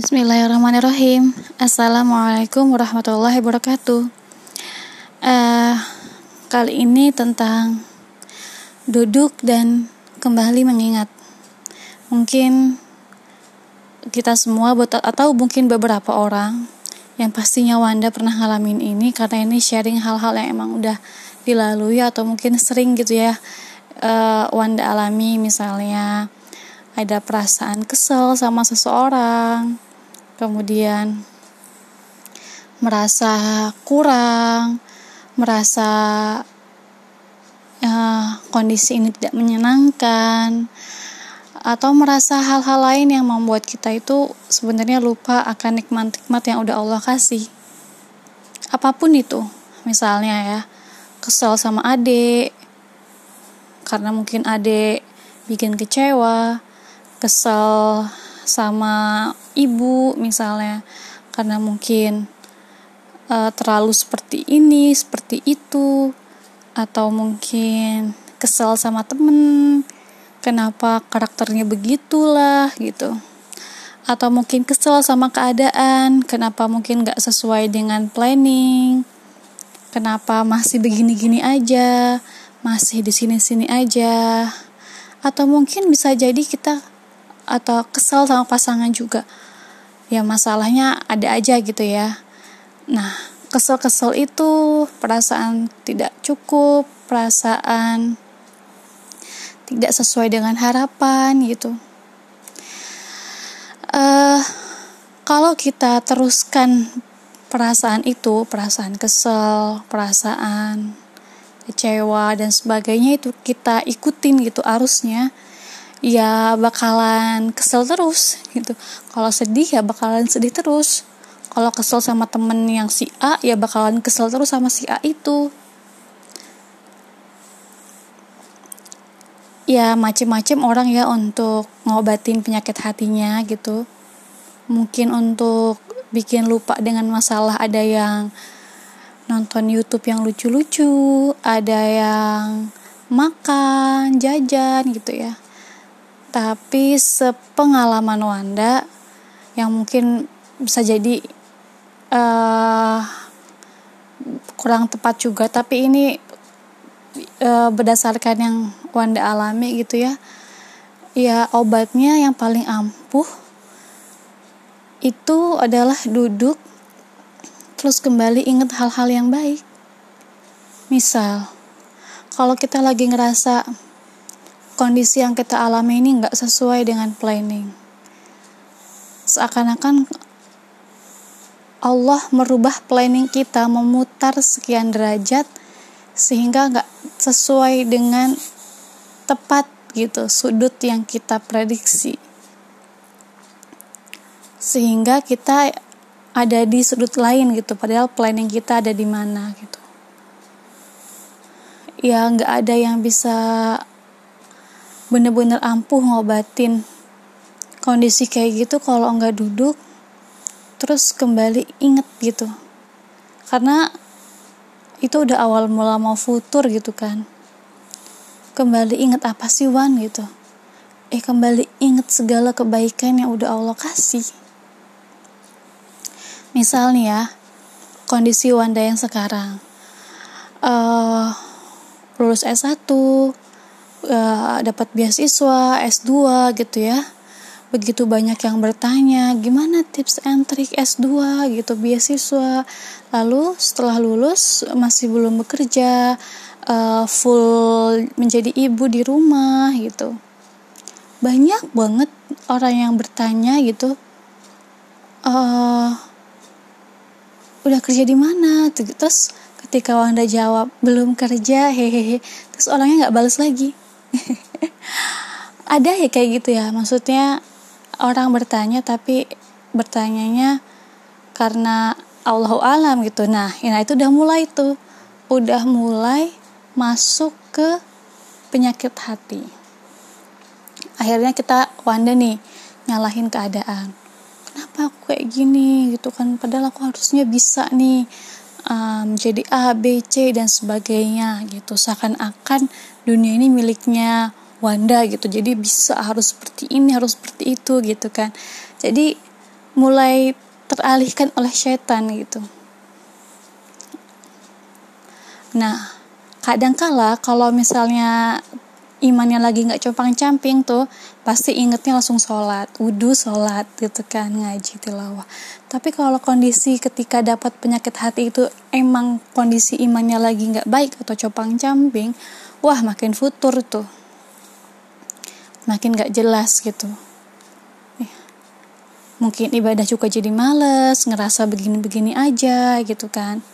Bismillahirrahmanirrahim. Assalamualaikum warahmatullahi wabarakatuh. Uh, kali ini tentang duduk dan kembali mengingat. Mungkin kita semua atau mungkin beberapa orang yang pastinya Wanda pernah ngalamin ini karena ini sharing hal-hal yang emang udah dilalui atau mungkin sering gitu ya uh, Wanda alami misalnya ada perasaan kesel sama seseorang, kemudian merasa kurang, merasa uh, kondisi ini tidak menyenangkan, atau merasa hal-hal lain yang membuat kita itu sebenarnya lupa akan nikmat-nikmat yang udah Allah kasih. Apa pun itu, misalnya ya, kesel sama adik, karena mungkin adik bikin kecewa, kesel sama ibu misalnya karena mungkin uh, terlalu seperti ini seperti itu atau mungkin kesel sama temen kenapa karakternya begitulah gitu. Atau mungkin kesel sama keadaan kenapa mungkin gak sesuai dengan planning kenapa masih begini-gini aja masih di sini-sini aja. Atau mungkin bisa jadi kita atau kesel sama pasangan juga. Ya masalahnya ada aja gitu ya. Nah kesel-kesel itu perasaan tidak cukup perasaan tidak sesuai dengan harapan gitu. Uh, kalau kita teruskan perasaan itu perasaan kesel perasaan kecewa dan sebagainya itu kita ikutin gitu arusnya ya bakalan kesel terus gitu. Kalau sedih ya bakalan sedih terus. Kalau kesel sama temen yang si A ya bakalan kesel terus sama si A itu. Ya macem-macem orang ya untuk ngobatin penyakit hatinya gitu. Mungkin untuk bikin lupa dengan masalah ada yang nonton YouTube yang lucu-lucu ada yang makan jajan gitu ya tapi sepengalaman Wanda yang mungkin bisa jadi uh, kurang tepat juga tapi ini uh, berdasarkan yang Wanda alami gitu ya ya obatnya yang paling ampuh itu adalah duduk terus kembali ingat hal-hal yang baik. Misal kalau kita lagi ngerasa kondisi yang kita alami ini nggak sesuai dengan planning. Seakan-akan Allah merubah planning kita memutar sekian derajat sehingga nggak sesuai dengan tepat gitu sudut yang kita prediksi sehingga kita ada di sudut lain gitu padahal planning kita ada di mana gitu ya nggak ada yang bisa bener-bener ampuh ngobatin. Kondisi kayak gitu kalau nggak duduk terus kembali inget gitu. Karena itu udah awal mula mau futur gitu kan. Kembali inget apa sih Wan gitu. Eh kembali inget segala kebaikan yang udah Allah kasih. Misal nih ya kondisi Wanda yang sekarang. Uh, lulus S1 uh, dapat beasiswa S2 gitu ya. Begitu banyak yang bertanya gimana tips and trick S2 gitu beasiswa. Lalu setelah lulus masih belum bekerja uh, full menjadi ibu di rumah gitu. Banyak banget orang yang bertanya gitu uh, udah kerja di mana? Terus ketika Wanda jawab belum kerja hehehe. Terus orangnya nggak balas lagi ada ya kayak gitu ya maksudnya orang bertanya tapi bertanyanya karena Allah alam gitu. Nah ya itu udah mulai tuh. Udah mulai masuk ke penyakit hati. Akhirnya kita Wanda nih nyalahin keadaan. Kenapa aku kayak gini gitu kan? Padahal aku harusnya bisa nih um, jadi A, B, C dan sebagainya gitu. Seakan-akan dunia ini miliknya Wanda gitu. Jadi bisa harus seperti ini, harus seperti itu gitu kan. Jadi mulai teralihkan oleh setan gitu nah kadangkala kalau misalnya imannya lagi nggak compang camping tuh pasti ingetnya langsung sholat wudhu sholat gitu kan ngaji tilawah. Tapi kalau kondisi ketika dapat penyakit hati itu emang kondisi imannya lagi nggak baik atau compang camping wah makin futur tuh. Makin nggak jelas gitu. Mungkin ibadah juga jadi males ngerasa begini-begini aja gitu kan.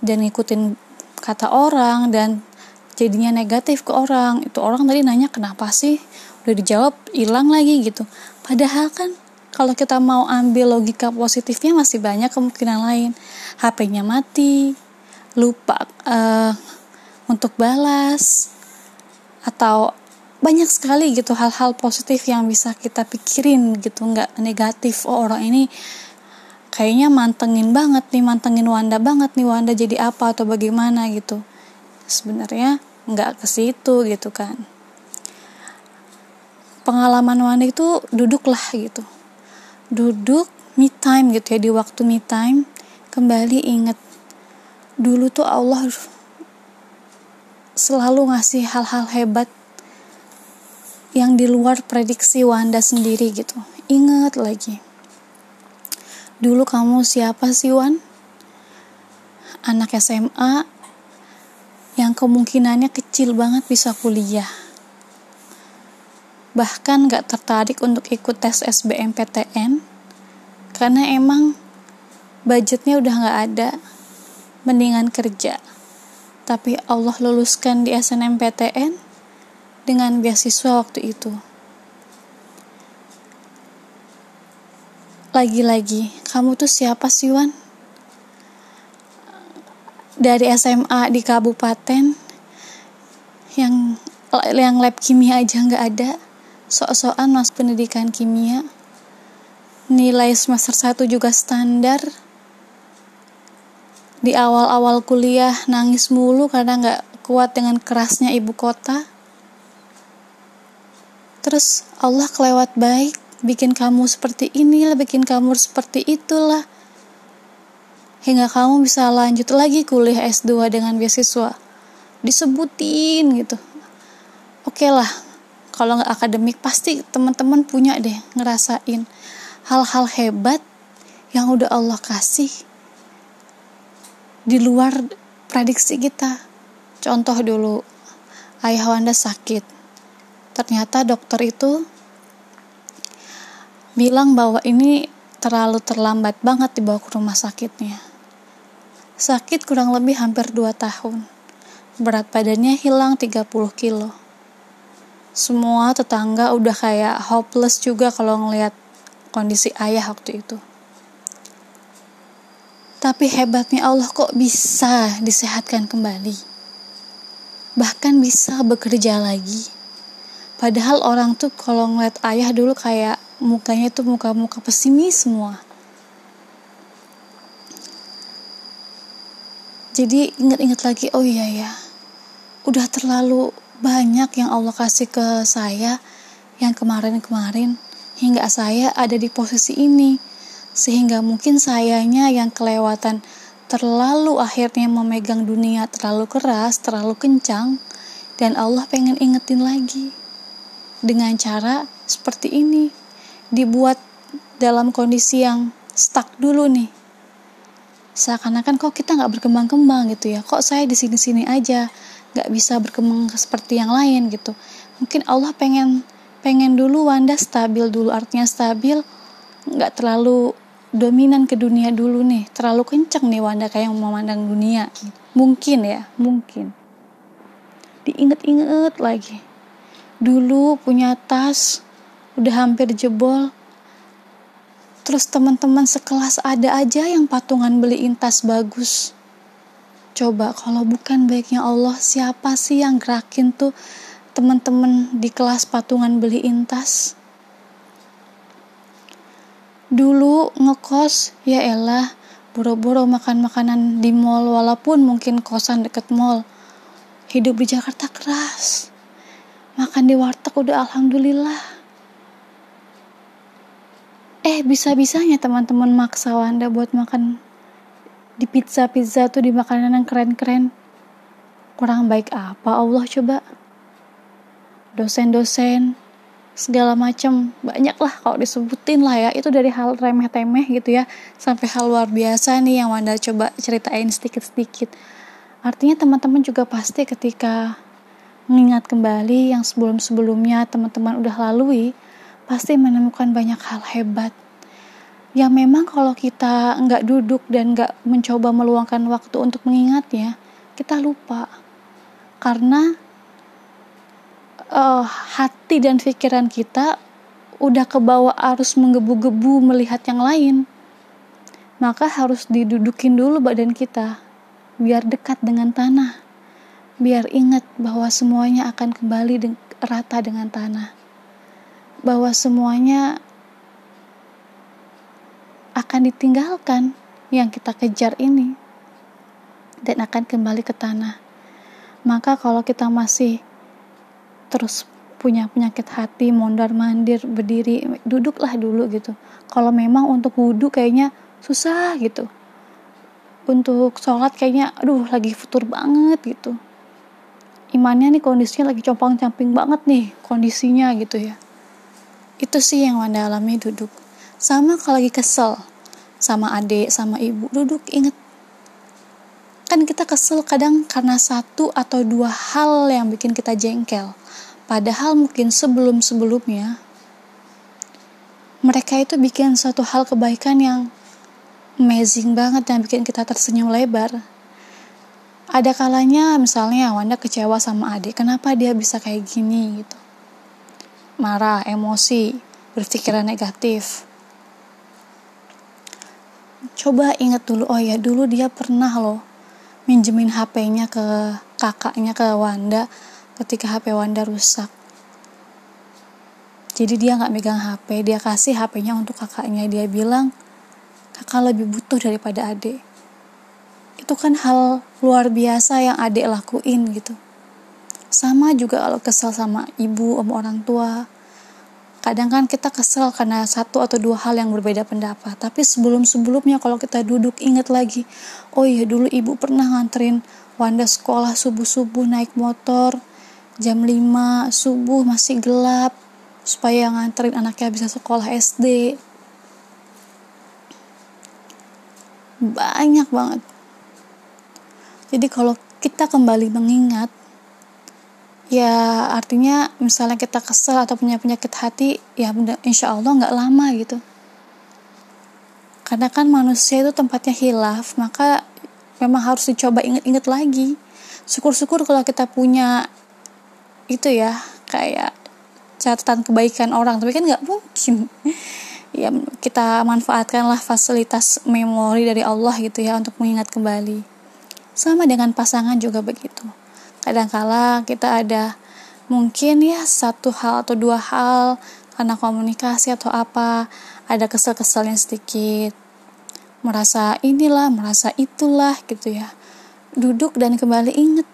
Dan ngikutin kata orang dan jadinya negatif ke orang. Itu orang tadi nanya kenapa sih? Udah dijawab hilang lagi gitu. Padahal kan kalau kita mau ambil logika positifnya masih banyak kemungkinan lain. HP-nya mati lupa uh, untuk balas atau banyak sekali gitu hal-hal positif yang bisa kita pikirin gitu. Nggak negatif oh orang ini kayaknya mantengin banget nih mantengin Wanda banget nih Wanda jadi apa atau bagaimana gitu. Sebenarnya nggak ke situ gitu kan. Pengalaman Wanda itu duduklah gitu. Duduk me time gitu ya di waktu me time kembali inget dulu tuh Allah selalu ngasih hal-hal hebat yang di luar prediksi Wanda sendiri gitu. Inget lagi. Dulu kamu siapa sih Wan? Anak SMA yang kemungkinannya kecil banget bisa kuliah. Bahkan gak tertarik untuk ikut tes SBMPTN karena emang budgetnya udah gak ada, mendingan kerja. Tapi Allah luluskan di SNMPTN dengan beasiswa waktu itu. Lagi-lagi, kamu tuh siapa sih Wan? Dari SMA di kabupaten yang yang lab kimia aja nggak ada. Sok-sokan mas pendidikan kimia. Nilai semester 1 juga standar. Di awal-awal kuliah nangis mulu karena nggak kuat dengan kerasnya ibu kota. Terus Allah kelewat baik bikin kamu seperti ini lah bikin kamu seperti itulah hingga kamu bisa lanjut lagi kuliah S2 dengan beasiswa. Disebutin gitu. Oke okay lah kalau nggak akademik pasti teman-teman punya deh ngerasain hal-hal hebat yang udah Allah kasih di luar prediksi kita. Contoh dulu ayah Wanda sakit. Ternyata dokter itu bilang bahwa ini terlalu terlambat banget dibawa ke rumah sakitnya Sakit kurang lebih hampir 2 tahun. Berat badannya hilang 30 kilo. Semua tetangga udah kayak hopeless juga kalau ngelihat kondisi ayah waktu itu. Tapi hebatnya Allah kok bisa disehatkan kembali. Bahkan bisa bekerja lagi. Padahal orang tuh kalau ngeliat ayah dulu kayak mukanya tuh muka-muka pesimis semua jadi ingat-ingat lagi oh iya ya. Udah terlalu banyak yang Allah kasih ke saya yang kemarin-kemarin hingga saya ada di posisi ini. Sehingga mungkin sayanya yang kelewatan terlalu akhirnya memegang dunia terlalu keras, terlalu kencang dan Allah pengen ingetin lagi dengan cara seperti ini. Dibuat dalam kondisi yang stuck dulu nih seakan-akan kok kita nggak berkembang-kembang gitu ya. Kok saya di sini-sini aja nggak bisa berkembang seperti yang lain gitu. Mungkin Allah pengen pengen dulu Wanda stabil dulu. Artinya stabil nggak terlalu dominan ke dunia dulu nih. Terlalu kenceng nih Wanda kayak memandang dunia. Mungkin ya mungkin. Diinget-inget lagi. Dulu punya tas udah hampir jebol Terus teman-teman sekelas ada aja yang patungan beliin tas bagus. Coba kalau bukan baiknya Allah, siapa sih yang gerakin tuh teman-teman di kelas patungan beliin tas? Dulu ngekos, ya elah, boro-boro makan makanan di mall walaupun mungkin kosan deket mall. Hidup di Jakarta keras. Makan di warteg udah alhamdulillah eh bisa-bisanya teman-teman maksa Wanda buat makan di pizza-pizza tuh di makanan yang keren-keren. Kurang baik apa? Allah coba. Dosen-dosen segala macam banyak lah kalau disebutin lah ya. Itu dari hal remeh-temeh gitu ya. Sampai hal luar biasa nih yang Wanda coba ceritain sedikit-sedikit. Artinya teman-teman juga pasti ketika mengingat kembali yang sebelum-sebelumnya teman-teman udah lalui pasti menemukan banyak hal hebat. Yang memang kalau kita nggak duduk dan nggak mencoba meluangkan waktu untuk mengingatnya kita lupa. Karena uh, hati dan pikiran kita udah kebawa arus menggebu-gebu melihat yang lain. Maka harus didudukin dulu badan kita biar dekat dengan tanah. Biar ingat bahwa semuanya akan kembali de rata dengan tanah bahwa semuanya akan ditinggalkan yang kita kejar ini dan akan kembali ke tanah. Maka kalau kita masih terus punya penyakit hati mondar mandir berdiri duduklah dulu gitu. Kalau memang untuk wudhu kayaknya susah gitu. Untuk sholat kayaknya aduh lagi futur banget gitu. Imannya nih kondisinya lagi compang camping banget nih kondisinya gitu ya itu sih yang Wanda alami duduk. Sama kalau lagi kesel. Sama adik sama ibu duduk inget. Kan kita kesel kadang karena satu atau dua hal yang bikin kita jengkel. Padahal mungkin sebelum-sebelumnya mereka itu bikin suatu hal kebaikan yang amazing banget yang bikin kita tersenyum lebar. Ada kalanya misalnya Wanda kecewa sama adik, kenapa dia bisa kayak gini? gitu. Marah, emosi, berpikiran negatif. Coba ingat dulu, oh ya dulu dia pernah loh minjemin HP-nya ke kakaknya ke Wanda ketika HP Wanda rusak. Jadi dia nggak megang HP, dia kasih HP-nya untuk kakaknya. Dia bilang, kakak lebih butuh daripada adik. Itu kan hal luar biasa yang adik lakuin gitu. Sama juga kalau kesel sama ibu, sama orang tua. Kadang kan kita kesel karena satu atau dua hal yang berbeda pendapat. Tapi sebelum-sebelumnya kalau kita duduk ingat lagi, oh iya dulu ibu pernah nganterin Wanda sekolah subuh-subuh naik motor jam 5 subuh masih gelap supaya nganterin anaknya bisa sekolah SD banyak banget jadi kalau kita kembali mengingat ya artinya misalnya kita kesel atau punya penyakit hati ya insya Allah nggak lama gitu. Karena kan manusia itu tempatnya hilaf maka memang harus dicoba inget-inget lagi. Syukur-syukur kalau kita punya itu ya kayak catatan kebaikan orang. Tapi kan nggak mungkin. Ya kita manfaatkanlah fasilitas memori dari Allah gitu ya untuk mengingat kembali. Sama dengan pasangan juga begitu kadangkala kita ada mungkin ya satu hal atau dua hal karena komunikasi atau apa ada kesel-keselnya sedikit. Merasa inilah merasa itulah gitu ya. Duduk dan kembali inget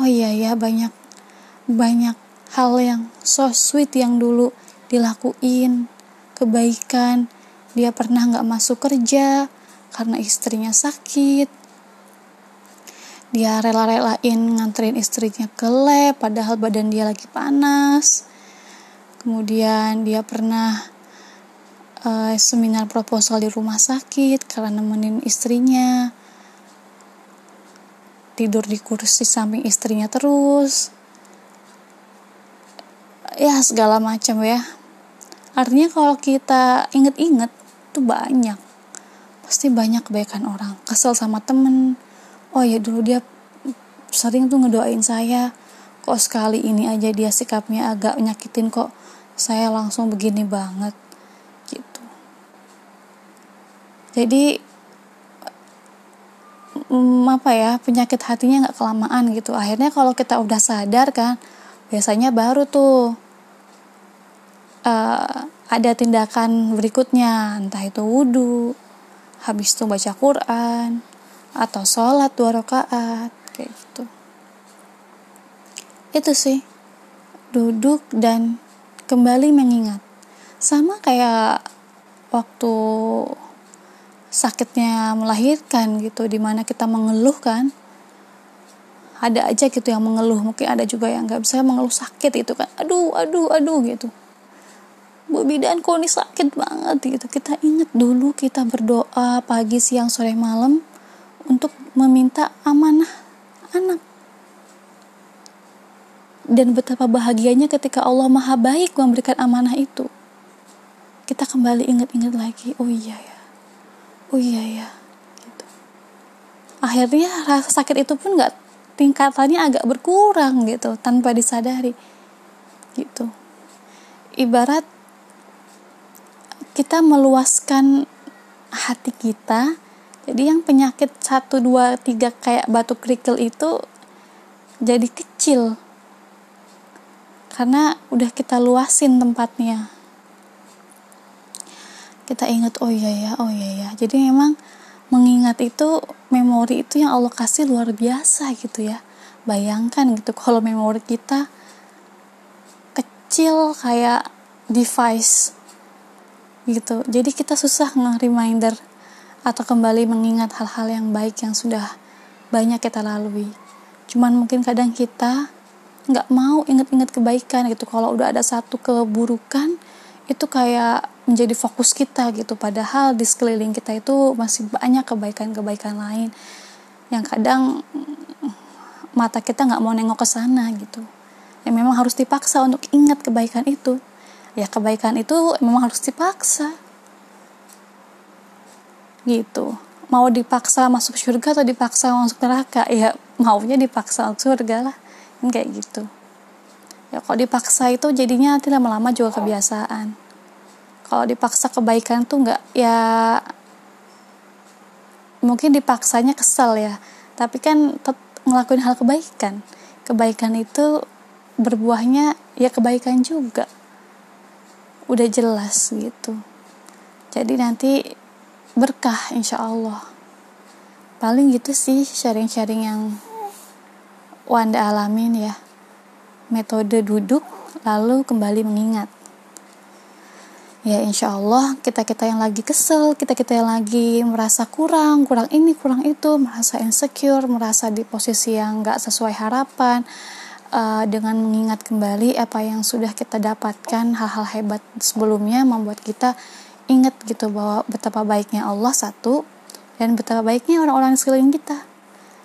oh iya ya banyak banyak hal yang so sweet yang dulu dilakuin. Kebaikan dia pernah nggak masuk kerja karena istrinya sakit dia rela-relain nganterin istrinya ke lab padahal badan dia lagi panas. Kemudian dia pernah uh, seminar proposal di rumah sakit karena nemenin istrinya. Tidur di kursi samping istrinya terus. Ya segala macam ya. Artinya kalau kita inget-inget tuh banyak. Pasti banyak kebaikan orang. Kesel sama temen oh ya dulu dia sering tuh ngedoain saya kok sekali ini aja dia sikapnya agak nyakitin kok saya langsung begini banget gitu. Jadi um, apa ya penyakit hatinya nggak kelamaan gitu. Akhirnya kalau kita udah sadar kan biasanya baru tuh uh, ada tindakan berikutnya. Entah itu wudhu habis itu baca Quran atau sholat dua rakaat kayak gitu. Itu sih. Duduk dan kembali mengingat. Sama kayak waktu sakitnya melahirkan gitu di mana kita mengeluh kan. Ada aja gitu yang mengeluh. Mungkin ada juga yang nggak bisa mengeluh sakit itu kan. Aduh aduh aduh gitu. Bu bidan kok ini sakit banget gitu. Kita ingat dulu kita berdoa pagi siang sore malam untuk meminta amanah anak. Dan betapa bahagianya ketika Allah maha baik memberikan amanah itu. Kita kembali ingat-ingat lagi oh iya ya oh iya ya gitu. Akhirnya rasa sakit itu pun nggak tingkatannya agak berkurang gitu tanpa disadari gitu. Ibarat kita meluaskan hati kita jadi yang penyakit 1, 2, 3 kayak batu kerikil itu jadi kecil. Karena udah kita luasin tempatnya. Kita ingat oh iya ya oh iya ya. Jadi memang mengingat itu memori itu yang Allah kasih luar biasa gitu ya. Bayangkan gitu kalau memori kita kecil kayak device gitu. Jadi kita susah nge-reminder atau kembali mengingat hal-hal yang baik yang sudah banyak kita lalui. Cuman mungkin kadang kita nggak mau inget-inget kebaikan gitu. Kalau udah ada satu keburukan itu kayak menjadi fokus kita gitu. Padahal di sekeliling kita itu masih banyak kebaikan-kebaikan lain yang kadang mata kita nggak mau nengok ke sana gitu. Ya memang harus dipaksa untuk ingat kebaikan itu. Ya kebaikan itu memang harus dipaksa gitu. Mau dipaksa masuk surga atau dipaksa masuk neraka? Ya maunya dipaksa masuk surga lah. Kan kayak gitu. Ya kalau dipaksa itu jadinya nanti lama-lama juga kebiasaan. Kalau dipaksa kebaikan tuh nggak ya mungkin dipaksanya kesal ya. Tapi kan ngelakuin hal kebaikan. Kebaikan itu berbuahnya ya kebaikan juga. Udah jelas gitu. Jadi nanti berkah insya Allah. Paling gitu sih sharing-sharing yang Wanda alamin ya. Metode duduk lalu kembali mengingat. Ya insya Allah kita kita yang lagi kesel kita kita yang lagi merasa kurang kurang ini kurang itu merasa insecure merasa di posisi yang gak sesuai harapan uh, dengan mengingat kembali apa yang sudah kita dapatkan hal-hal hebat sebelumnya membuat kita ingat gitu bahwa betapa baiknya Allah satu dan betapa baiknya orang-orang sekeliling kita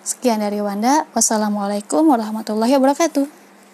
Sekian dari Wanda. Wassalamualaikum warahmatullahi wabarakatuh.